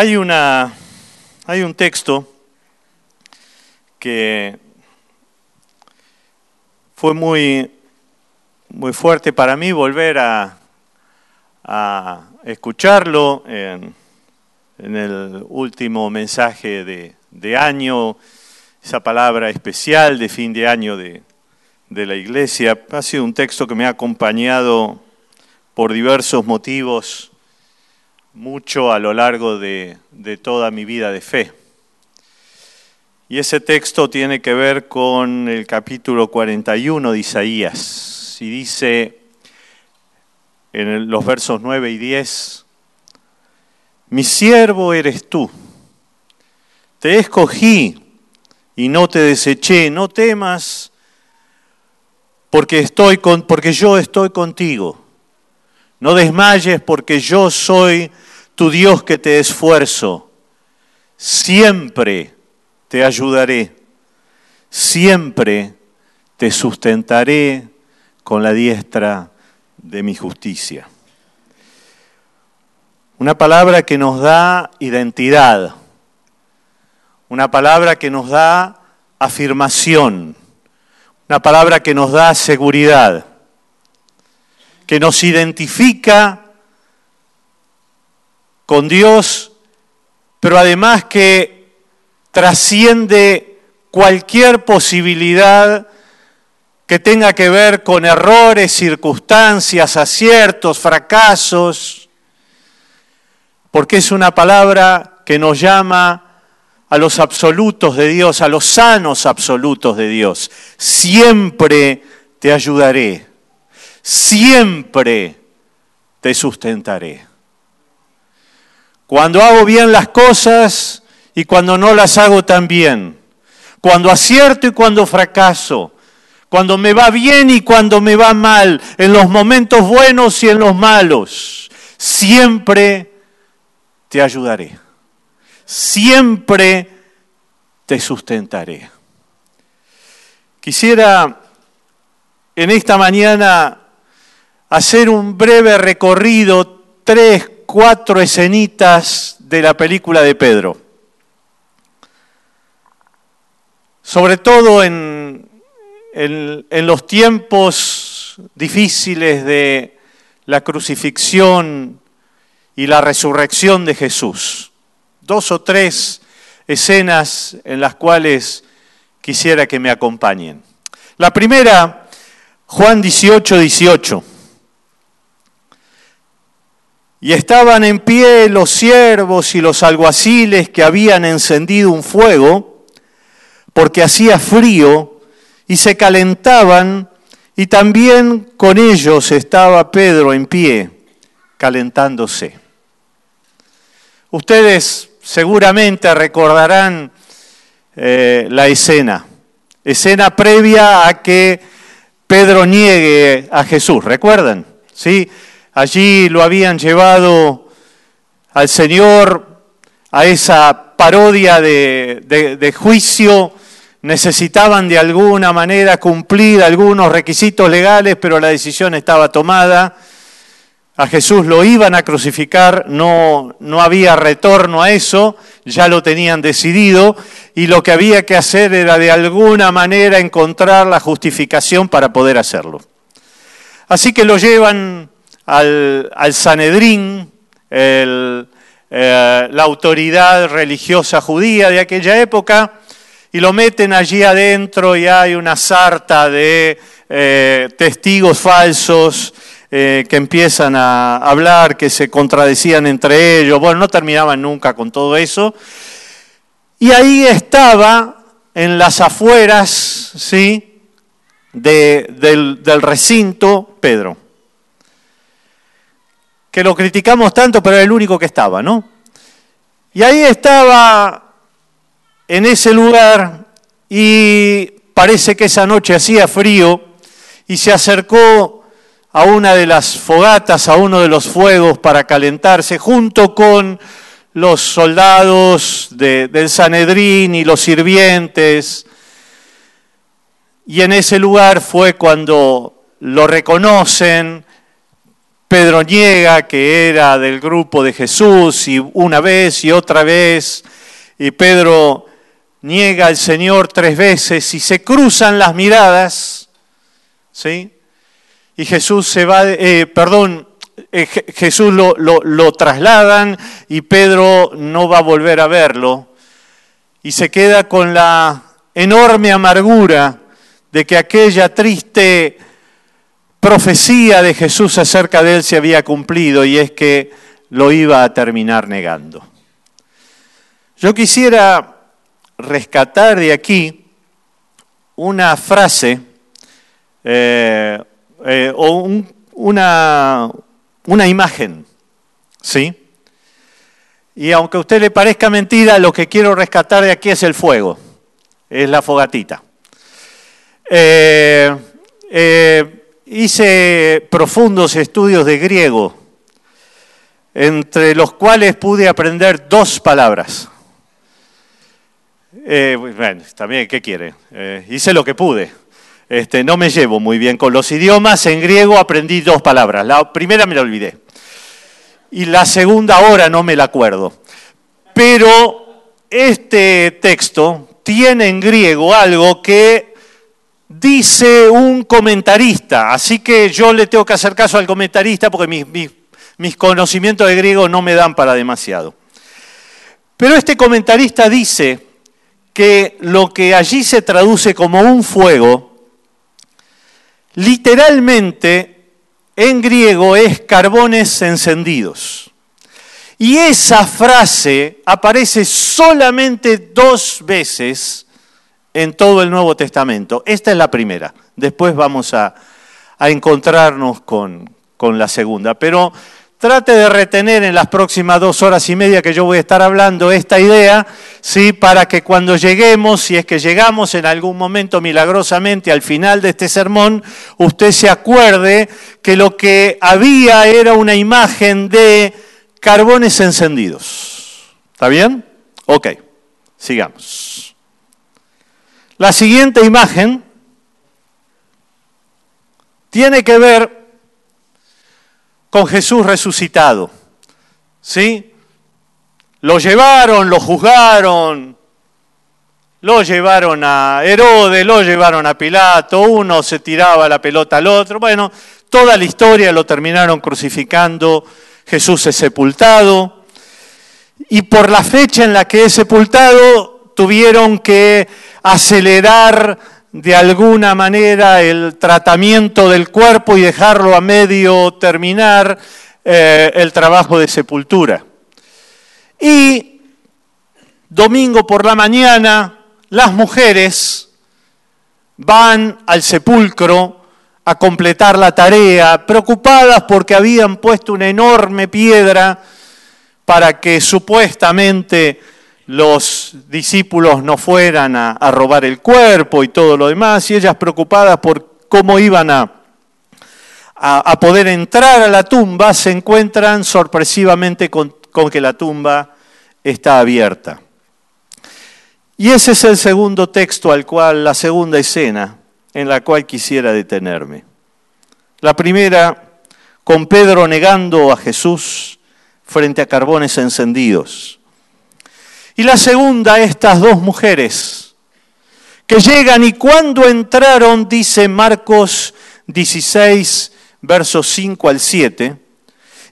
Hay, una, hay un texto que fue muy, muy fuerte para mí volver a, escucharlo en, el último mensaje de, año, esa palabra especial de fin de año de la iglesia. Ha sido un texto que me ha acompañado por diversos motivos mucho a lo largo de, toda mi vida de fe. Y ese texto tiene que ver con el capítulo 41 de Isaías. Y dice en los versos 9 y 10, mi siervo eres tú, te escogí y no te deseché, no temas porque, estoy con, porque yo estoy contigo. No desmayes porque yo soy tu Dios que te esfuerzo. Siempre te ayudaré. Siempre te sustentaré con la diestra de mi justicia. Una palabra que nos da identidad. Una palabra que nos da afirmación. Una palabra que nos da seguridad. Que nos identifica con Dios, pero además que trasciende cualquier posibilidad que tenga que ver con errores, circunstancias, aciertos, fracasos, porque es una palabra que nos llama a los absolutos de Dios, a los sanos absolutos de Dios. Siempre te ayudaré, siempre te sustentaré. Cuando hago bien las cosas y cuando no las hago tan bien. Cuando acierto y cuando fracaso. Cuando me va bien y cuando me va mal. En los momentos buenos y en los malos. Siempre te ayudaré. Siempre te sustentaré. Quisiera en esta mañana hacer un breve recorrido, tres, cuatro escenitas de la película de Pedro. Sobre todo en, en- en los tiempos difíciles de la crucifixión y la resurrección de Jesús. Dos o tres escenas en las cuales quisiera que me acompañen. La primera, Juan 18, 18. Y estaban en pie los siervos y los alguaciles que habían encendido un fuego, porque hacía frío, y se calentaban, y también con ellos estaba Pedro en pie, calentándose. Ustedes seguramente recordarán eh, la escena, escena previa a que Pedro niegue a Jesús, ¿recuerdan? ¿Sí? Allí lo habían llevado al Señor a esa parodia de, juicio, necesitaban de alguna manera cumplir algunos requisitos legales, pero la decisión estaba tomada. A Jesús lo iban a crucificar, no, no había retorno a eso, ya lo tenían decidido, y lo que había que hacer era de alguna manera encontrar la justificación para poder hacerlo. Así que lo llevan al, Sanedrín, eh, la autoridad religiosa judía de aquella época, y lo meten allí adentro y hay una sarta de eh, testigos falsos eh, que empiezan a hablar, que se contradecían entre ellos. Bueno, no terminaban nunca con todo eso. Y ahí estaba, en las afueras, ¿sí? de- del, del recinto, Pedro. Que lo criticamos tanto, pero era el único que estaba, ¿no? Y ahí estaba en ese lugar y parece que esa noche hacía frío y se acercó a una de las fogatas, a uno de los fuegos para calentarse, junto con los soldados de- del Sanedrín y los sirvientes. Y en ese lugar fue cuando lo reconocen, Pedro niega que era del grupo de Jesús y una vez y otra vez, y Pedro niega al Señor tres veces y se cruzan las miradas, ¿sí? Y Jesús se va, eh, perdón, eh, Je- Jesús lo- lo trasladan y Pedro no va a volver a verlo y se queda con la enorme amargura de que aquella triste profecía de Jesús acerca de él se había cumplido y es que lo iba a terminar negando. Yo quisiera rescatar de aquí una frase eh, eh, o un- una, una imagen, ¿sí? Y aunque a usted le parezca mentira, lo que quiero rescatar de aquí es el fuego, es la fogatita. Eh, eh, hice profundos estudios de griego, entre los cuales pude aprender dos palabras. Eh, bueno, también, ¿qué quiere? Eh, hice lo que pude. Este, no me llevo muy bien con los idiomas. En griego aprendí dos palabras. La primera me la olvidé. Y la segunda ahora no me la acuerdo. Pero este texto tiene en griego algo que dice un comentarista. Así que yo le tengo que hacer caso al comentarista porque mis, mis- conocimientos de griego no me dan para demasiado. Pero este comentarista dice que lo que allí se traduce como un fuego, literalmente en griego es carbones encendidos. Y esa frase aparece solamente dos veces en todo el Nuevo Testamento. Esta es la primera. Después vamos a, a encontrarnos con, con la segunda. Pero trate de retener en las próximas dos horas y media que yo voy a estar hablando esta idea, ¿sí? para que cuando lleguemos, si es que llegamos en algún momento milagrosamente al final de este sermón, usted se acuerde que lo que había era una imagen de carbones encendidos. ¿Está bien? Ok, sigamos. La siguiente imagen tiene que ver con Jesús resucitado. ¿Sí? Lo llevaron, lo juzgaron, lo llevaron a Herodes, lo llevaron a Pilato, uno se tiraba la pelota al otro. Bueno, toda la historia lo terminaron crucificando, Jesús es sepultado. Y por la fecha en la que es sepultado, tuvieron que acelerar de alguna manera el tratamiento del cuerpo y dejarlo a medio terminar eh, el trabajo de sepultura. Y domingo por la mañana, las mujeres van al sepulcro a completar la tarea, preocupadas porque habían puesto una enorme piedra para que supuestamente los discípulos no fueran a, robar el cuerpo y todo lo demás, y ellas preocupadas por cómo iban a, a, a poder entrar a la tumba, se encuentran sorpresivamente con, con que la tumba está abierta. Y ese es el segundo texto al cual, la segunda escena en la cual quisiera detenerme. La primera, con Pedro negando a Jesús frente a carbones encendidos. Y la segunda, estas dos mujeres que llegan y cuando entraron, dice Marcos 16, versos 5 al 7,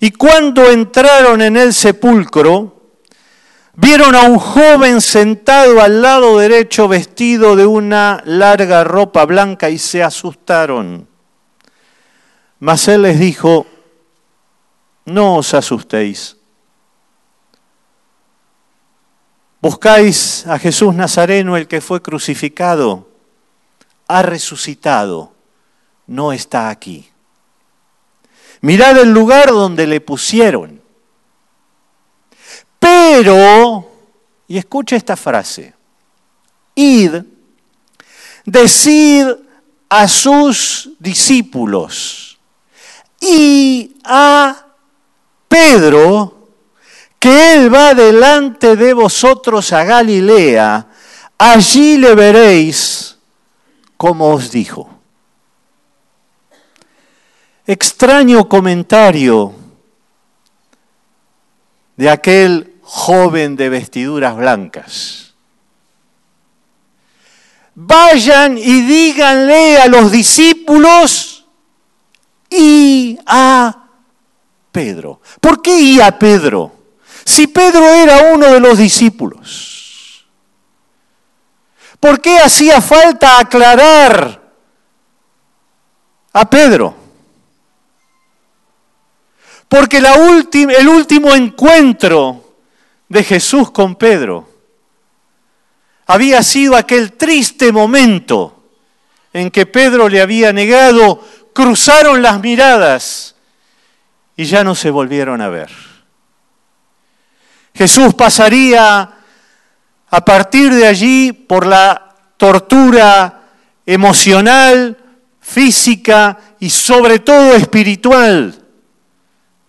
y cuando entraron en el sepulcro, vieron a un joven sentado al lado derecho vestido de una larga ropa blanca y se asustaron. Mas él les dijo, no os asustéis. Buscáis a Jesús Nazareno, el que fue crucificado, ha resucitado, no está aquí. Mirad el lugar donde le pusieron. Pero, y escucha esta frase, id, decid a sus discípulos y a Pedro que él va delante de vosotros a Galilea, allí le veréis como os dijo. Extraño comentario de aquel joven de vestiduras blancas. Vayan y díganle a los discípulos y a Pedro. ¿Por qué y a Pedro? Si Pedro era uno de los discípulos. ¿Por qué hacía falta aclarar a Pedro? Porque el último encuentro de Jesús con Pedro había sido aquel triste momento en que Pedro le había negado, cruzaron las miradas y ya no se volvieron a ver. Jesús pasaría a partir de allí por la tortura emocional, física y sobre todo espiritual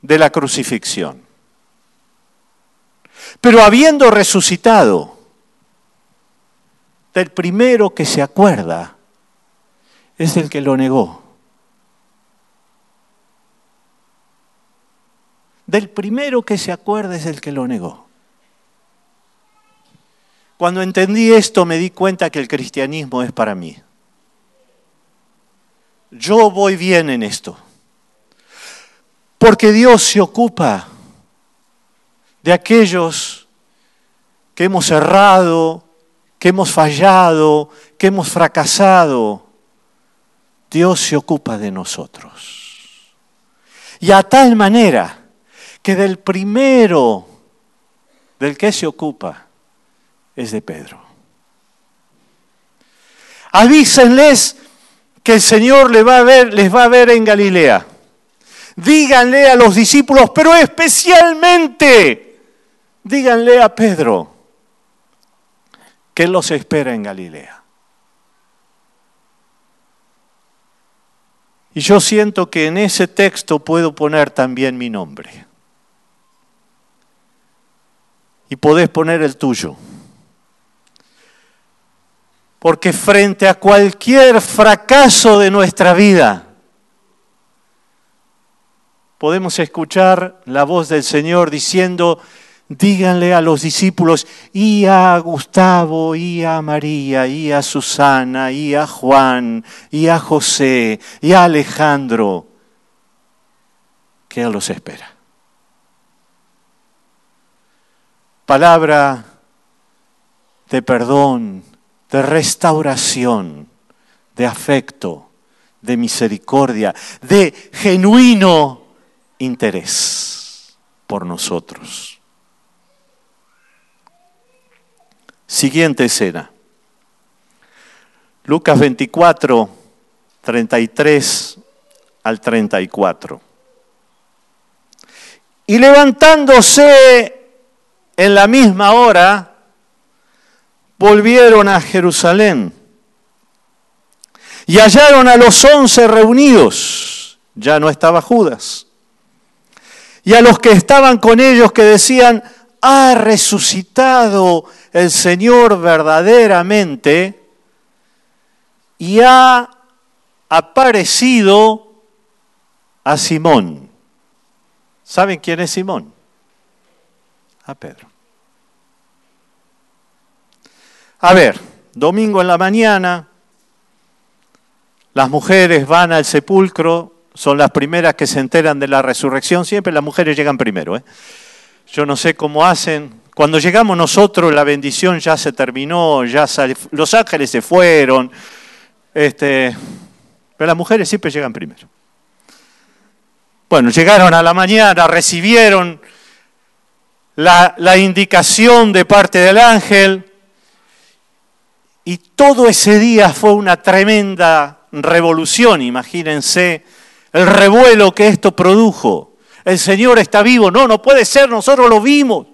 de la crucifixión. Pero habiendo resucitado, del primero que se acuerda es el que lo negó. Del primero que se acuerda es el que lo negó. Cuando entendí esto me di cuenta que el cristianismo es para mí. Yo voy bien en esto. Porque Dios se ocupa de aquellos que hemos errado, que hemos fallado, que hemos fracasado. Dios se ocupa de nosotros. Y a tal manera que del primero del que se ocupa es de Pedro. Avísenles que el Señor les va a ver, les va a ver en Galilea díganle a los discípulos, pero especialmente díganle a Pedro que los espera en Galilea. Y yo siento que en ese texto puedo poner también mi nombre. Y podés poner el tuyo. Porque frente a cualquier fracaso de nuestra vida, podemos escuchar la voz del Señor diciendo, díganle a los discípulos y a Gustavo y a María y a Susana y a Juan y a José y a Alejandro que Él los espera. Palabra de perdón, de restauración, de afecto, de misericordia, de genuino interés por nosotros. Siguiente escena. Lucas 24, 33 al 34. Y levantándose en la misma hora, volvieron a Jerusalén y hallaron a los once reunidos. Ya no estaba Judas y a los que estaban con ellos que decían, ha resucitado el Señor verdaderamente y ha aparecido a Simón. ¿Saben quién es Simón? A Pedro. A ver, domingo en la mañana, las mujeres van al sepulcro son las primeras que se enteran de la resurrección, siempre las mujeres llegan primero. ¿eh? Yo no sé cómo hacen. Cuando llegamos nosotros, la bendición ya se terminó, ya los ángeles se fueron, este, pero las mujeres siempre llegan primero. Bueno, llegaron a la mañana, recibieron la, indicación de parte del ángel y todo ese día fue una tremenda revolución, imagínense el revuelo que esto produjo. El Señor está vivo, no, no puede ser, nosotros lo vimos.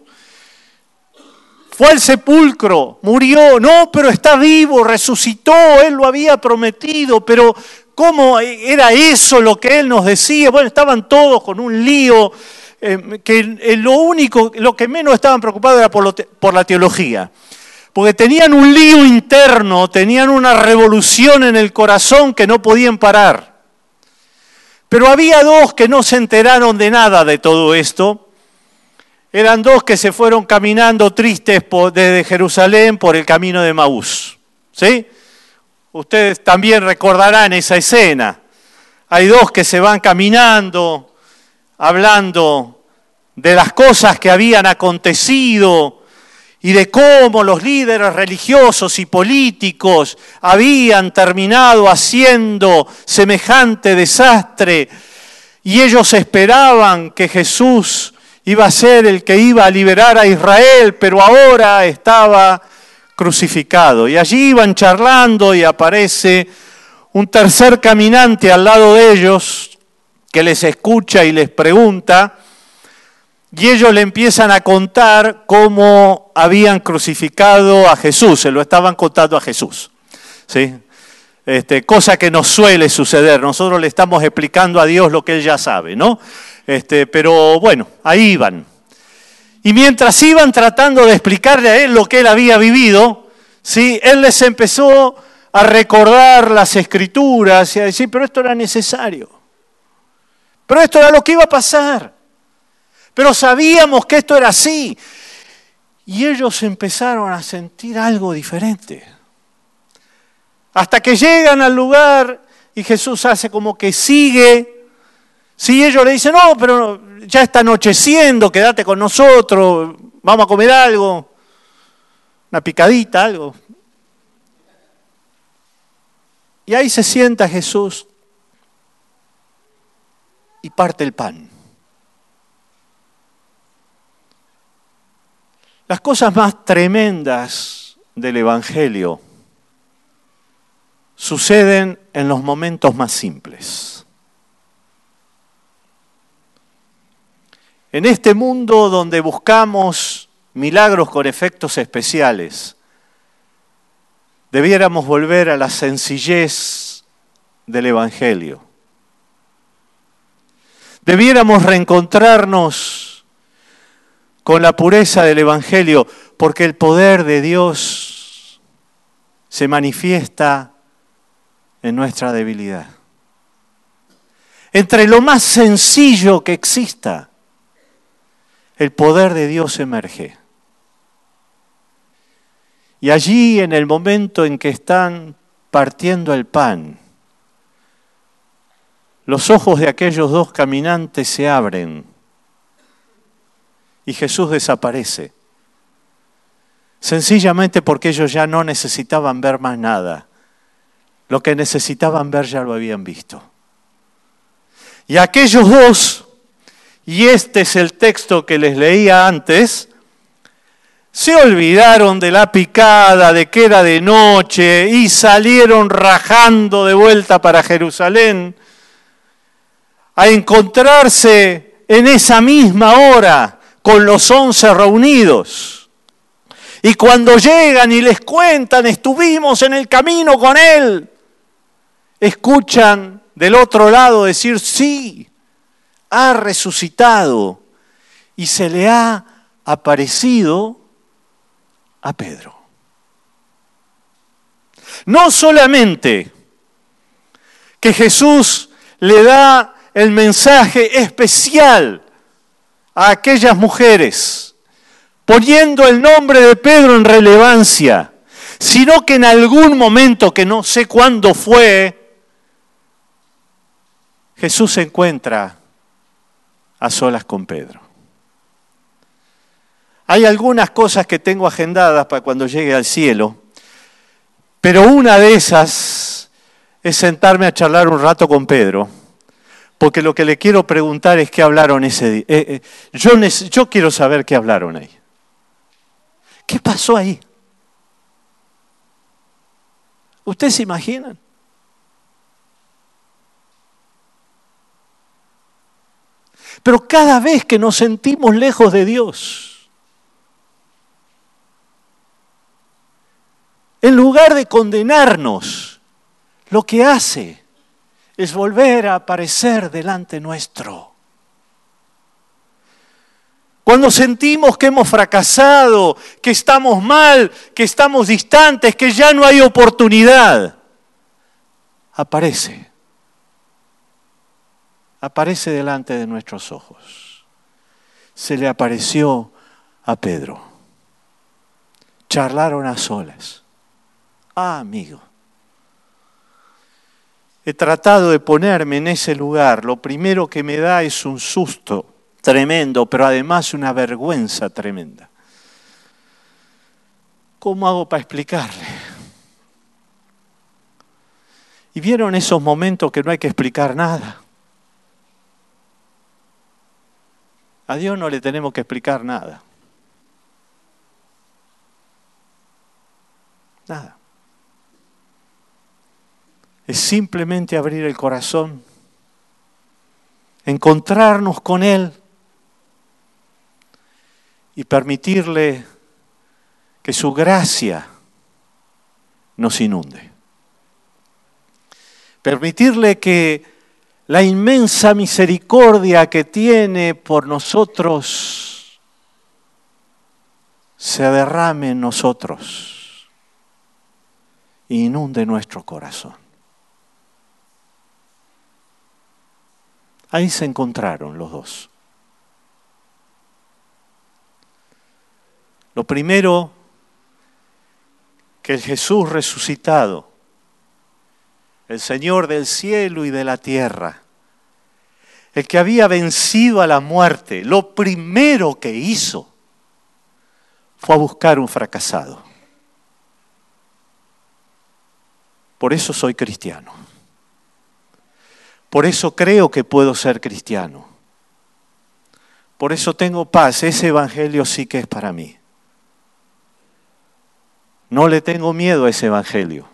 Fue al sepulcro, murió, no, pero está vivo, resucitó, Él lo había prometido, pero ¿cómo era eso lo que Él nos decía? Bueno, estaban todos con un lío, eh, que lo único, lo que menos estaban preocupados era por, la teología. Porque tenían un lío interno, tenían una revolución en el corazón que no podían parar. Pero había dos que no se enteraron de nada de todo esto. Eran dos que se fueron caminando tristes desde Jerusalén por el camino de Maús. ¿Sí? Ustedes también recordarán esa escena. Hay dos que se van caminando, hablando de las cosas que habían acontecido y de cómo los líderes religiosos y políticos habían terminado haciendo semejante desastre y ellos esperaban que Jesús iba a ser el que iba a liberar a Israel, pero ahora estaba crucificado. Y allí iban charlando y aparece un tercer caminante al lado de ellos que les escucha y les pregunta, y ellos le empiezan a contar cómo habían crucificado a Jesús, se lo estaban contando a Jesús. ¿sí? Este, cosa que nos suele suceder, nosotros le estamos explicando a Dios lo que Él ya sabe, ¿no? Este, pero bueno, ahí iban. Y mientras iban tratando de explicarle a Él lo que Él había vivido, ¿sí? Él les empezó a recordar las escrituras y a decir, pero esto era necesario. Pero esto era lo que iba a pasar. Pero sabíamos que esto era así. Y ellos empezaron a sentir algo diferente. Hasta que llegan al lugar y Jesús hace como que sigue. Si ellos le dicen, no, pero ya está anocheciendo, quédate con nosotros, vamos a comer algo, una picadita, algo. Y ahí se sienta Jesús y parte el pan. Las cosas más tremendas del Evangelio suceden en los momentos más simples. En este mundo donde buscamos milagros con efectos especiales, debiéramos volver a la sencillez del Evangelio. Debiéramos reencontrarnos con la pureza del Evangelio, porque el poder de Dios se manifiesta en nuestra debilidad. Entre lo más sencillo que exista, el poder de Dios emerge. Y allí, en el momento en que están partiendo el pan, los ojos de aquellos dos caminantes se abren y Jesús desaparece. Sencillamente porque ellos ya no necesitaban ver más nada. Lo que necesitaban ver ya lo habían visto. Y aquellos dos, y este es el texto que les leía antes, se olvidaron de la picada, de que era de noche, y salieron rajando de vuelta para Jerusalén a encontrarse en esa misma hora con los once reunidos. Y cuando llegan y les cuentan, estuvimos en el camino con Él, escuchan del otro lado decir, sí, ha resucitado y se le ha aparecido a Pedro. No solamente que Jesús le da el mensaje especial a aquellas mujeres, poniendo el nombre de Pedro en relevancia, sino que en algún momento, que no sé cuándo fue, Jesús se encuentra a solas con Pedro. Hay algunas cosas que tengo agendadas para cuando llegue al cielo, pero una de esas es sentarme a charlar un rato con Pedro, porque lo que le quiero preguntar es qué hablaron ese día. Eh, eh, yo, yo quiero saber qué hablaron ahí. ¿Qué pasó ahí? ¿Ustedes se imaginan? Pero cada vez que nos sentimos lejos de Dios, en lugar de condenarnos, lo que hace es volver a aparecer delante nuestro. Cuando sentimos que hemos fracasado, que estamos mal, que estamos distantes, que ya no hay oportunidad, aparece. Aparece delante de nuestros ojos. Se le apareció a Pedro. Charlaron a solas. Ah, amigo. He tratado de ponerme en ese lugar. Lo primero que me da es un susto tremendo, pero además una vergüenza tremenda. ¿Cómo hago para explicarle? Y vieron esos momentos que no hay que explicar nada. A Dios no le tenemos que explicar nada. Nada. Es simplemente abrir el corazón, encontrarnos con Él y permitirle que su gracia nos inunde. Permitirle que la inmensa misericordia que tiene por nosotros se derrame en nosotros e inunde nuestro corazón. Ahí se encontraron los dos. Lo primero, que el Jesús resucitado, el Señor del cielo y de la tierra, el que había vencido a la muerte, lo primero que hizo fue a buscar un fracasado. Por eso soy cristiano. Por eso creo que puedo ser cristiano. Por eso tengo paz. Ese evangelio sí que es para mí. No le tengo miedo a ese evangelio.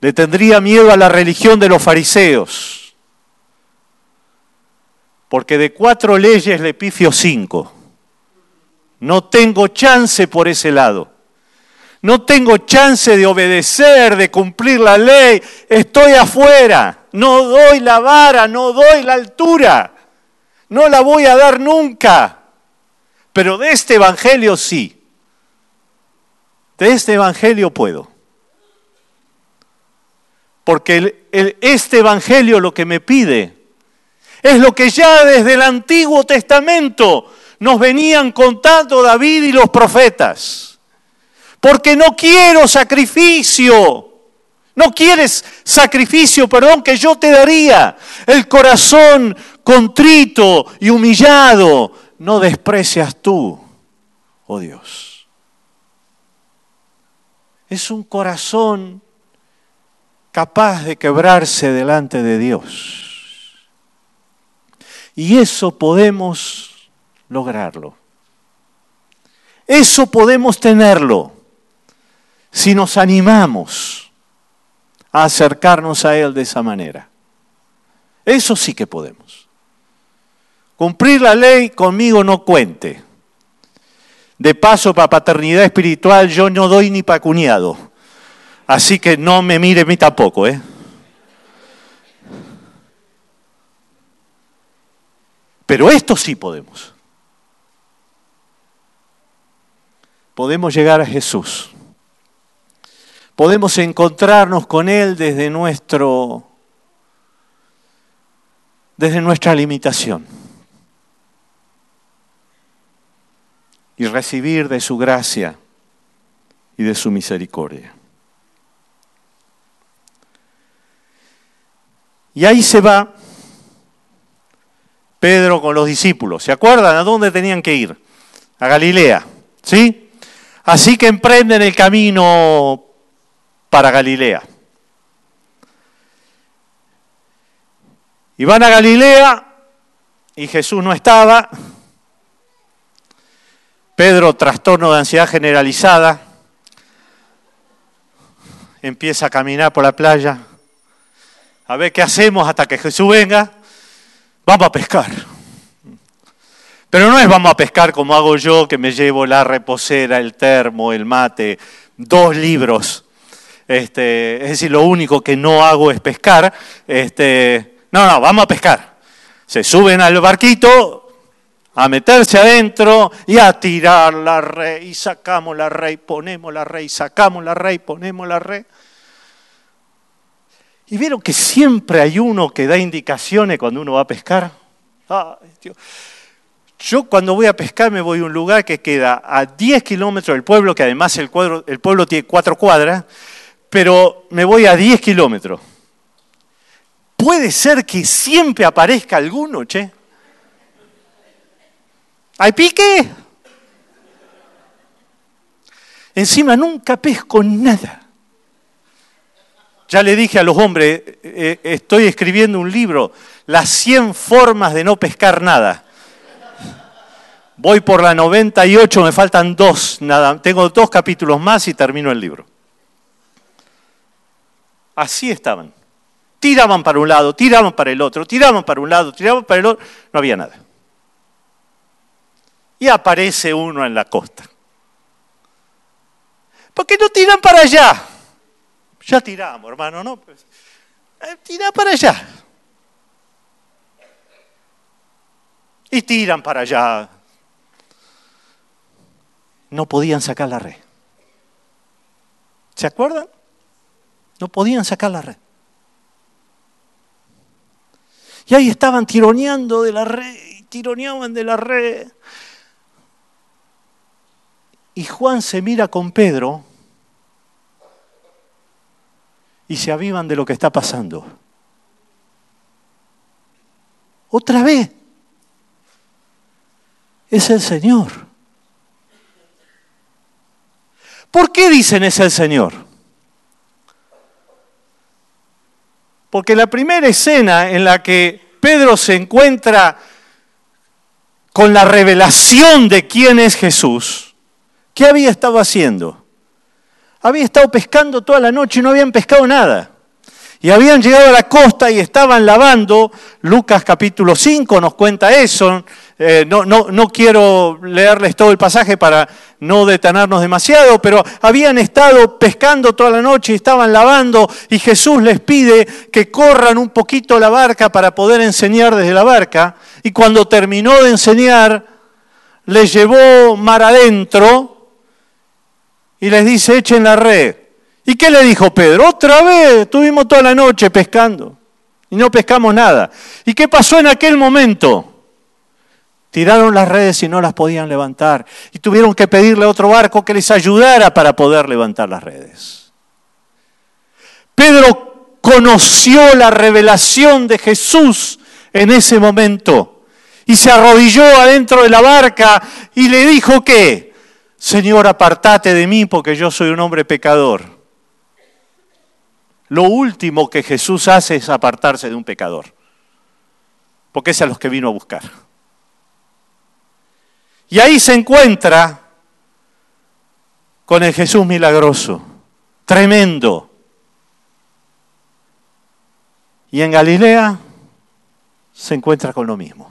Le tendría miedo a la religión de los fariseos. Porque de cuatro leyes le pifio cinco. No tengo chance por ese lado. No tengo chance de obedecer, de cumplir la ley. Estoy afuera. No doy la vara, no doy la altura. No la voy a dar nunca. Pero de este evangelio sí. De este Evangelio puedo. Porque este Evangelio lo que me pide es lo que ya desde el Antiguo Testamento nos venían contando David y los profetas. Porque no quiero sacrificio. No quieres sacrificio, perdón, que yo te daría. El corazón contrito y humillado no desprecias tú, oh Dios es un corazón capaz de quebrarse delante de Dios. Y eso podemos lograrlo. Eso podemos tenerlo si nos animamos a acercarnos a Él de esa manera. Eso sí que podemos. Cumplir la ley conmigo no cuente. De paso, para paternidad espiritual yo no doy ni para cuñado. Así que no me mire a mí tampoco, ¿eh? Pero esto sí podemos. Podemos llegar a Jesús. Podemos encontrarnos con Él desde nuestro desde nuestra limitación. y recibir de su gracia y de su misericordia. Y ahí se va Pedro con los discípulos. ¿Se acuerdan a dónde tenían que ir? A Galilea. ¿Sí? Así que emprenden el camino para Galilea. Y van a Galilea y Jesús no estaba Pedro, trastorno de ansiedad generalizada, empieza a caminar por la playa, a ver qué hacemos hasta que Jesús venga, vamos a pescar. Pero no es vamos a pescar como hago yo, que me llevo la reposera, el termo, el mate, dos libros. Este, es decir, lo único que no hago es pescar. Este, no, no, vamos a pescar. Se suben al barquito a meterse adentro y a tirar la red. Y sacamos la red, ponemos la red, sacamos la red, ponemos la red. ¿Y vieron que siempre hay uno que da indicaciones cuando uno va a pescar? Dios. Yo cuando voy a pescar me voy a un lugar que queda a 10 kilómetros del pueblo, que además el, cuadro- el pueblo tiene cuatro cuadras, pero me voy a 10 kilómetros. Puede ser que siempre aparezca alguno, che. ¿Hay pique? Encima nunca pesco nada. Ya le dije a los hombres, eh, eh, estoy escribiendo un libro, las 100 formas de no pescar nada. Voy por la 98, me faltan dos, nada, tengo dos capítulos más y termino el libro. Así estaban. Tiraban para un lado, tiraban para el otro, tiraban para un lado, tiraban para el otro, no había nada. Y aparece uno en la costa. ¿Por qué no tiran para allá? Ya tiramos, hermano, ¿no? Eh, tira para allá. Y tiran para allá. No podían sacar la red. ¿Se acuerdan? No podían sacar la red. Y ahí estaban tironeando de la red, y tironeaban de la red. Y Juan se mira con Pedro y se avivan de lo que está pasando. Otra vez. Es el Señor. ¿Por qué dicen es el Señor? Porque la primera escena en la que Pedro se encuentra con la revelación de quién es Jesús, ¿qué había estado haciendo? Había estado pescando toda la noche y no habían pescado nada. Y habían llegado a la costa y estaban lavando. Lucas capítulo 5 nos cuenta eso. Eh, no, no, no quiero leerles todo el pasaje para no detenernos demasiado, pero habían estado pescando toda la noche y estaban lavando y Jesús les pide que corran un poquito la barca para poder enseñar desde la barca. Y cuando terminó de enseñar, les llevó mar adentro y les dice, echen la red. ¿Y qué le dijo Pedro? Otra vez, estuvimos toda la noche pescando y no pescamos nada. ¿Y qué pasó en aquel momento? Tiraron las redes y no las podían levantar. Y tuvieron que pedirle a otro barco que les ayudara para poder levantar las redes. Pedro conoció la revelación de Jesús en ese momento y se arrodilló adentro de la barca y le dijo que, Señor, apartate de mí porque yo soy un hombre pecador. Lo último que Jesús hace es apartarse de un pecador, porque es a los que vino a buscar. Y ahí se encuentra con el Jesús milagroso, tremendo. Y en Galilea se encuentra con lo mismo.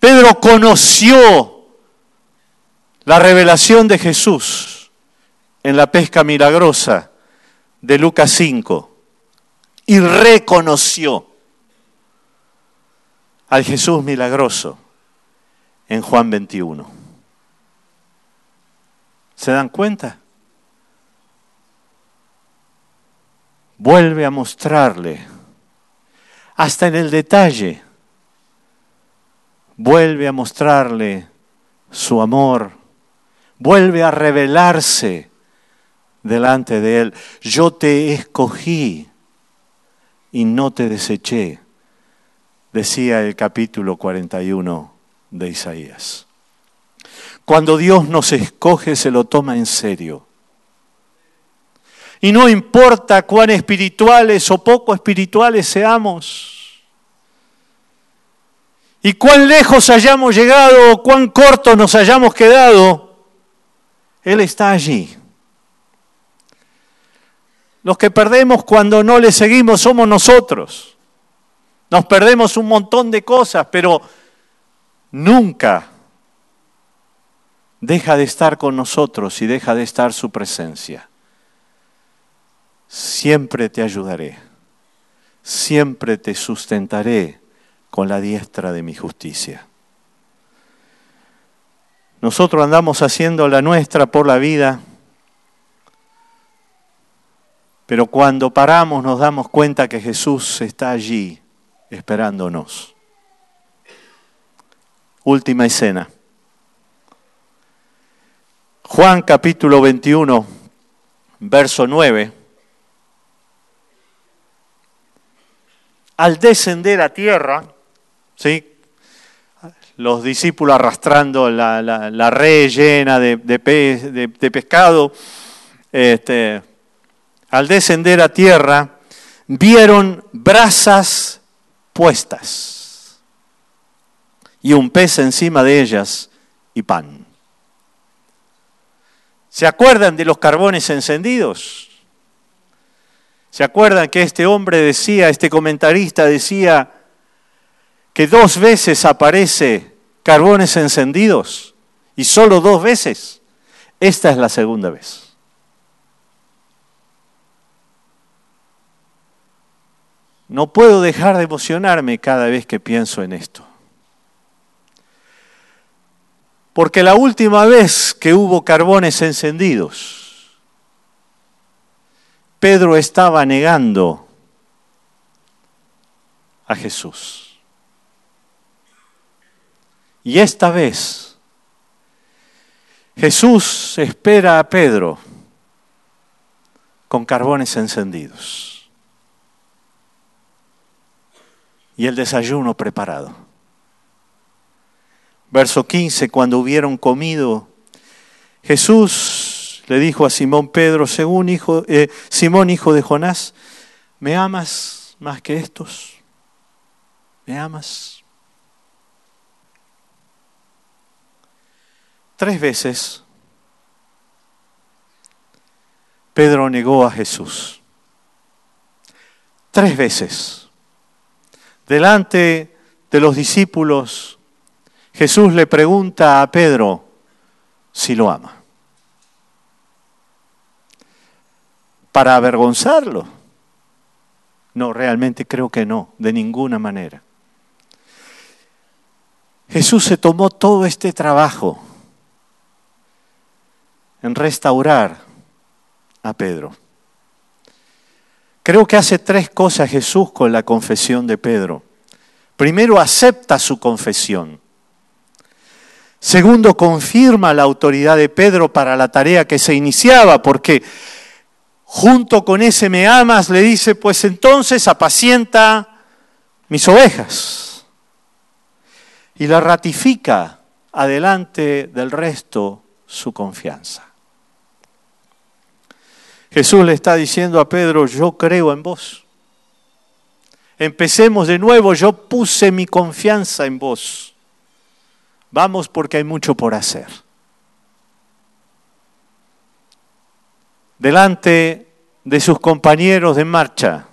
Pedro conoció la revelación de Jesús en la pesca milagrosa de Lucas 5 y reconoció al Jesús milagroso en Juan 21. ¿Se dan cuenta? Vuelve a mostrarle, hasta en el detalle, vuelve a mostrarle su amor, vuelve a revelarse delante de él. Yo te escogí y no te deseché, decía el capítulo 41 de Isaías. Cuando Dios nos escoge se lo toma en serio. Y no importa cuán espirituales o poco espirituales seamos, y cuán lejos hayamos llegado o cuán cortos nos hayamos quedado, Él está allí. Los que perdemos cuando no le seguimos somos nosotros. nos perdemos un montón de cosas, pero nunca deja de estar con nosotros y deja de estar su presencia. Siempre te ayudaré, siempre te sustentaré con la diestra de mi justicia. Nosotros andamos haciendo la nuestra por la vida, pero cuando paramos nos damos cuenta que Jesús está allí esperándonos. Última escena. Juan capítulo 21, verso 9. Al descender a tierra, ¿sí? los discípulos arrastrando la, red llena de, de, de pescado, este, al descender a tierra, vieron brasas puestas y un pez encima de ellas y pan. ¿Se acuerdan de los carbones encendidos? ¿Se acuerdan que este hombre decía, este comentarista decía, que dos veces aparece carbones encendidos y solo dos veces. Esta es la segunda vez. No puedo dejar de emocionarme cada vez que pienso en esto. Porque la última vez que hubo carbones encendidos, Pedro estaba negando a Jesús. Y esta vez Jesús espera a Pedro con carbones encendidos y el desayuno preparado. Verso 15, cuando hubieron comido, Jesús le dijo a Simón Pedro, según hijo, eh, Simón hijo de Jonás, ¿me amas más que estos? ¿Me amas? Tres veces Pedro negó a Jesús. Tres veces. Delante de los discípulos, Jesús le pregunta a Pedro si lo ama. ¿Para avergonzarlo? No, realmente creo que no, de ninguna manera. Jesús se tomó todo este trabajo en restaurar a Pedro. Creo que hace tres cosas Jesús con la confesión de Pedro. Primero, acepta su confesión. Segundo, confirma la autoridad de Pedro para la tarea que se iniciaba, porque junto con ese me amas le dice, pues entonces apacienta mis ovejas. Y la ratifica adelante del resto su confianza. Jesús le está diciendo a Pedro, yo creo en vos. Empecemos de nuevo, yo puse mi confianza en vos. Vamos porque hay mucho por hacer. Delante de sus compañeros de marcha,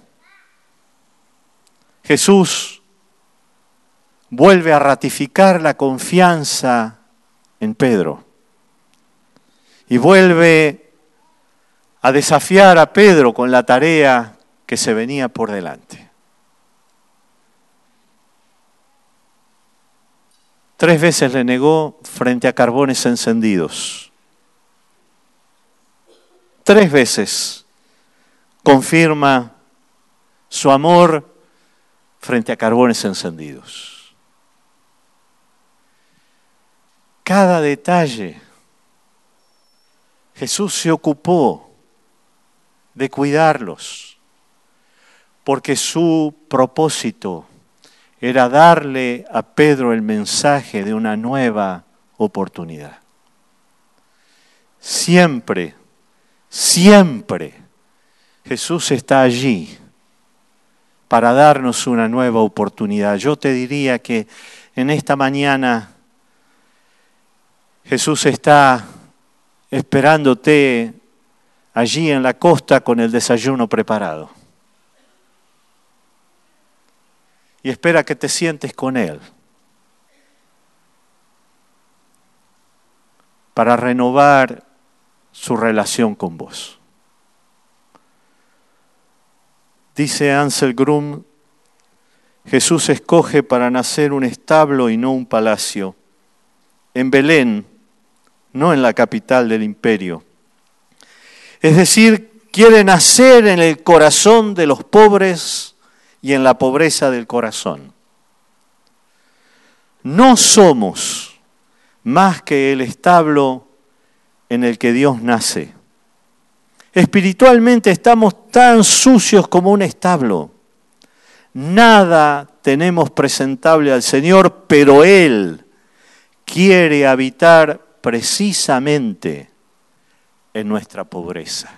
Jesús vuelve a ratificar la confianza en Pedro y vuelve a desafiar a Pedro con la tarea que se venía por delante. Tres veces le negó frente a carbones encendidos. Tres veces confirma su amor frente a carbones encendidos. Cada detalle Jesús se ocupó de cuidarlos, porque su propósito era darle a Pedro el mensaje de una nueva oportunidad. Siempre, siempre Jesús está allí para darnos una nueva oportunidad. Yo te diría que en esta mañana Jesús está esperándote allí en la costa con el desayuno preparado. y espera que te sientes con Él para renovar su relación con vos. Dice Ansel Grum, Jesús escoge para nacer un establo y no un palacio, en Belén, no en la capital del imperio. Es decir, quiere nacer en el corazón de los pobres y en la pobreza del corazón. No somos más que el establo en el que Dios nace. Espiritualmente estamos tan sucios como un establo. Nada tenemos presentable al Señor, pero Él quiere habitar precisamente en nuestra pobreza,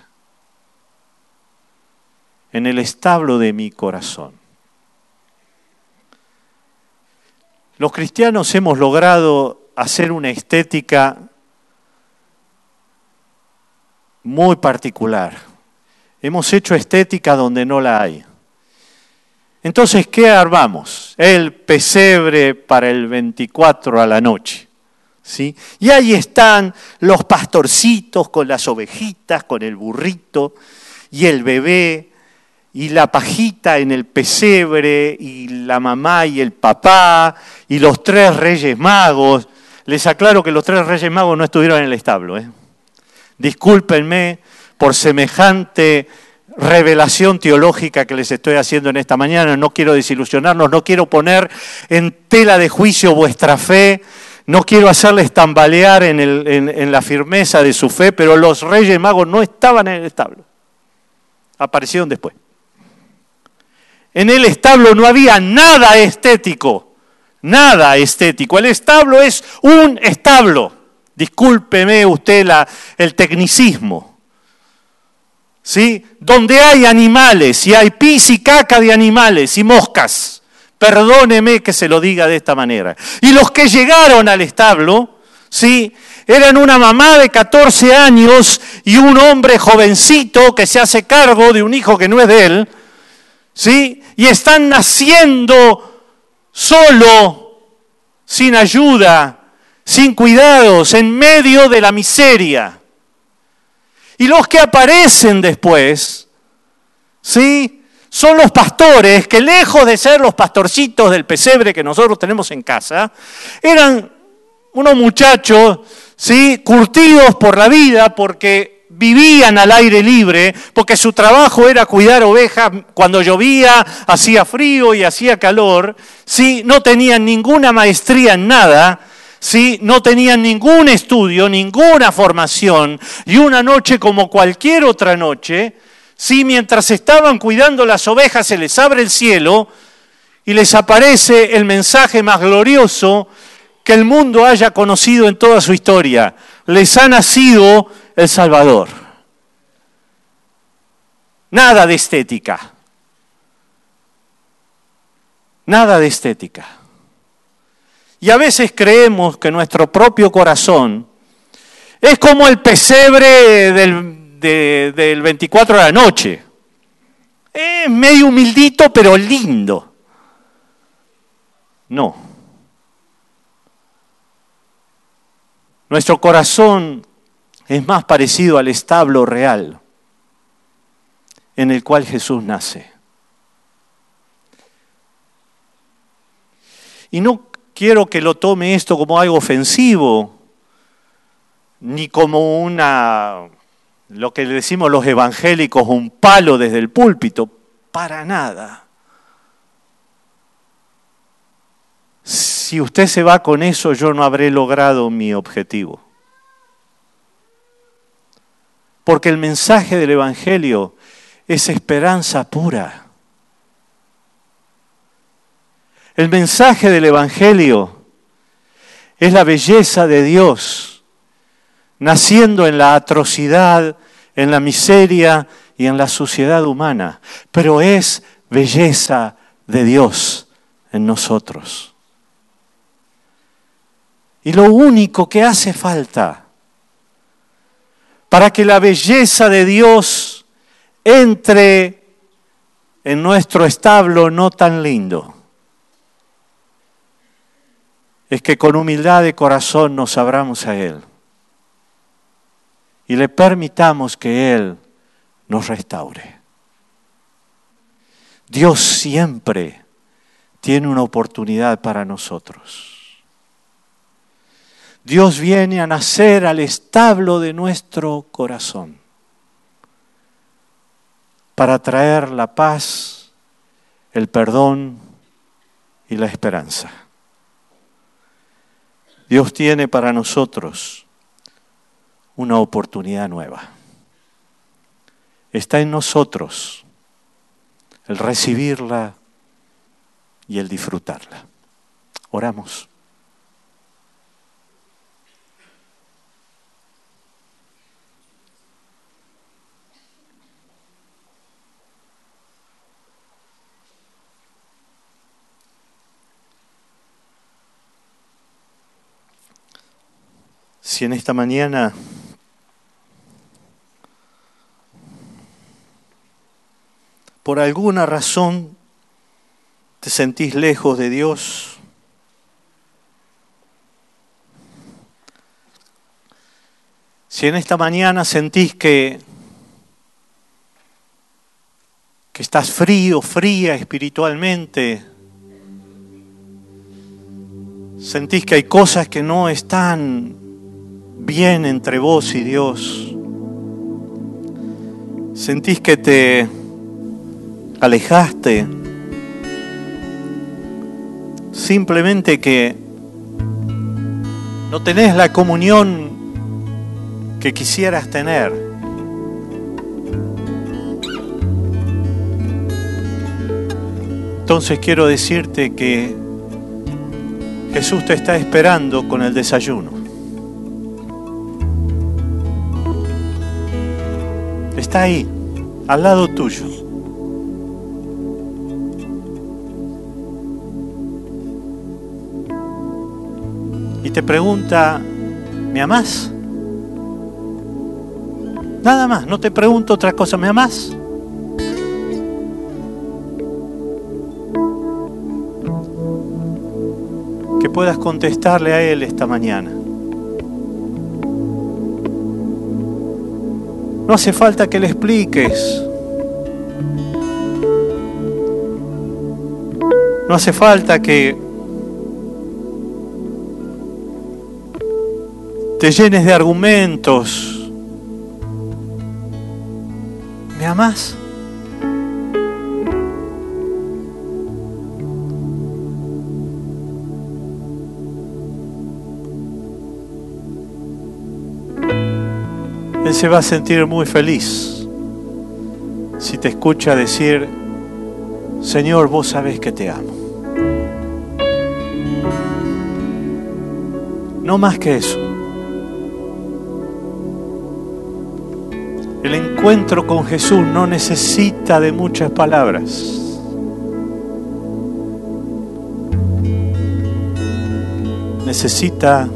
en el establo de mi corazón. Los cristianos hemos logrado hacer una estética muy particular. Hemos hecho estética donde no la hay. Entonces, ¿qué armamos? El pesebre para el 24 a la noche. Y ahí están los pastorcitos con las ovejitas, con el burrito y el bebé y la pajita en el pesebre y la mamá y el papá y los tres reyes magos. Les aclaro que los tres reyes magos no estuvieron en el establo. ¿eh? Discúlpenme por semejante revelación teológica que les estoy haciendo en esta mañana. No quiero desilusionarnos, no quiero poner en tela de juicio vuestra fe, no quiero hacerles tambalear en, en la firmeza de su fe, pero los reyes magos no estaban en el establo. Aparecieron después. En el establo no había nada estético, nada estético. El establo es un establo. Discúlpeme usted la, el tecnicismo. ¿Sí? Donde hay animales y hay pis y caca de animales y moscas. Perdóneme que se lo diga de esta manera. Y los que llegaron al establo, ¿sí? Eran una mamá de 14 años y un hombre jovencito que se hace cargo de un hijo que no es de él, ¿sí? Y están naciendo solo, sin ayuda, sin cuidados, en medio de la miseria. Y los que aparecen después, ¿sí? Son los pastores que lejos de ser los pastorcitos del pesebre que nosotros tenemos en casa, eran unos muchachos, ¿sí? Curtidos por la vida porque vivían al aire libre, porque su trabajo era cuidar ovejas cuando llovía, hacía frío y hacía calor, ¿sí? No tenían ninguna maestría en nada, ¿sí? no tenían ningún estudio, ninguna formación, y una noche como cualquier otra noche, ¿sí? mientras estaban cuidando las ovejas se les abre el cielo y les aparece el mensaje más glorioso que el mundo haya conocido en toda su historia. Les ha nacido el Salvador. Nada de estética. Nada de estética. Y a veces creemos que nuestro propio corazón es como el pesebre del, del 24 de la noche. Es medio humildito, pero lindo. No. Nuestro corazón es más parecido al establo real en el cual Jesús nace. Y no quiero que lo tome esto como algo ofensivo, ni como una, lo que decimos los evangélicos, un palo desde el púlpito, para nada. Si usted se va con eso, yo no habré logrado mi objetivo. Porque el mensaje del Evangelio es esperanza pura. El mensaje del Evangelio es la belleza de Dios, naciendo en la atrocidad, en la miseria y en la suciedad humana, pero es belleza de Dios en nosotros. Y lo único que hace falta para que la belleza de Dios entre en nuestro establo no tan lindo, es que con humildad de corazón nos abramos a Él y le permitamos que Él nos restaure. Dios siempre tiene una oportunidad para nosotros. Dios viene a nacer al establo de nuestro corazón para traer la paz, el perdón y la esperanza. Dios tiene para nosotros una oportunidad nueva. Está en nosotros el recibirla y el disfrutarla. Oramos. Si en esta mañana por alguna razón te sentís lejos de Dios, si en esta mañana sentís que, que estás frío, fría espiritualmente, sentís que hay cosas que no están bien entre vos y Dios, sentís que te alejaste, simplemente que no tenés la comunión que quisieras tener. Entonces quiero decirte que Jesús te está esperando con el desayuno. Está ahí, al lado tuyo. Te pregunta, ¿me amás? Nada más, no te pregunto otra cosa, ¿me amás? Que puedas contestarle a Él esta mañana. No hace falta que le expliques. No hace falta que te llenes de argumentos. ¿Me amas? Él se va a sentir muy feliz si te escucha decir, Señor, vos sabés que te amo. No más que eso. El encuentro con Jesús no necesita de muchas palabras. Necesita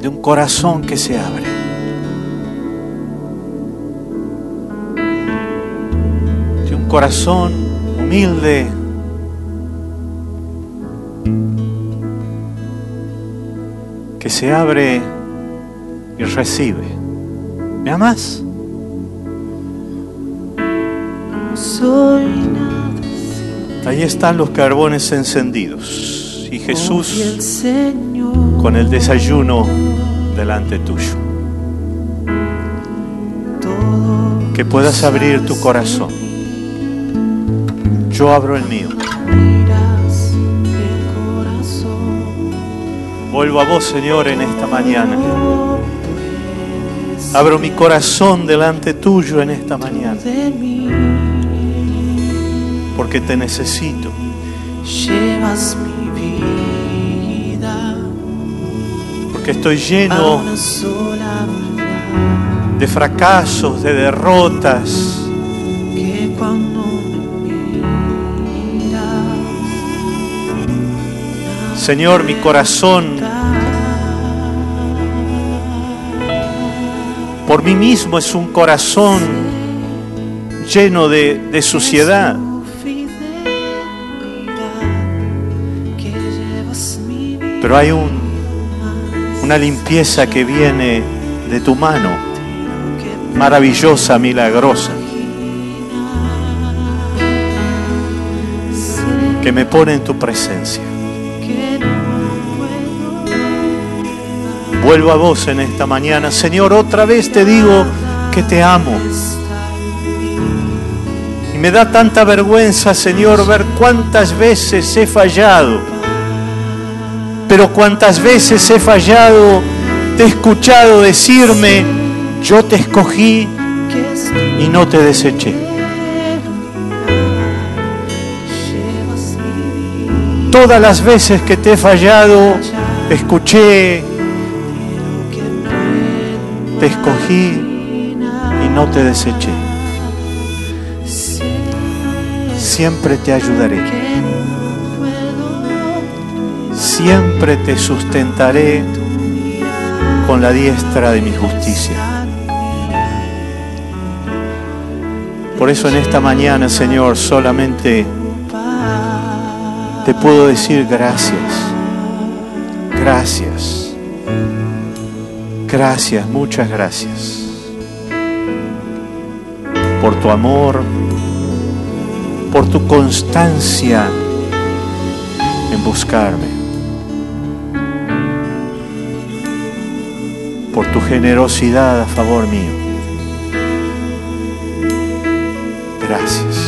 de un corazón que se abre. De un corazón humilde. Que se abre y recibe. ¿Me amas? Soy nada Ahí están los carbones encendidos y Jesús con el desayuno delante tuyo. Que puedas abrir tu corazón. Yo abro el mío. Vuelvo a vos, Señor, en esta mañana. Abro mi corazón delante tuyo en esta mañana, porque te necesito. llevas mi vida Porque estoy lleno de fracasos, de derrotas, que cuando Señor, mi corazón por mí mismo es un corazón lleno de, suciedad. Pero hay un, una limpieza que viene de tu mano, maravillosa, milagrosa, que me pone en tu presencia. Vuelvo a vos en esta mañana. Señor, otra vez te digo que te amo. Y me da tanta vergüenza, Señor, ver cuántas veces he fallado. Pero cuántas veces he fallado, te he escuchado decirme, yo te escogí y no te deseché. Todas las veces que te he fallado, escuché, te escogí y no te deseché. Siempre te ayudaré. Siempre te sustentaré con la diestra de mi justicia. Por eso en esta mañana, Señor, solamente te puedo decir gracias. Gracias. Gracias, muchas gracias. Por tu amor, por tu constancia en buscarme, por tu generosidad a favor mío. Gracias.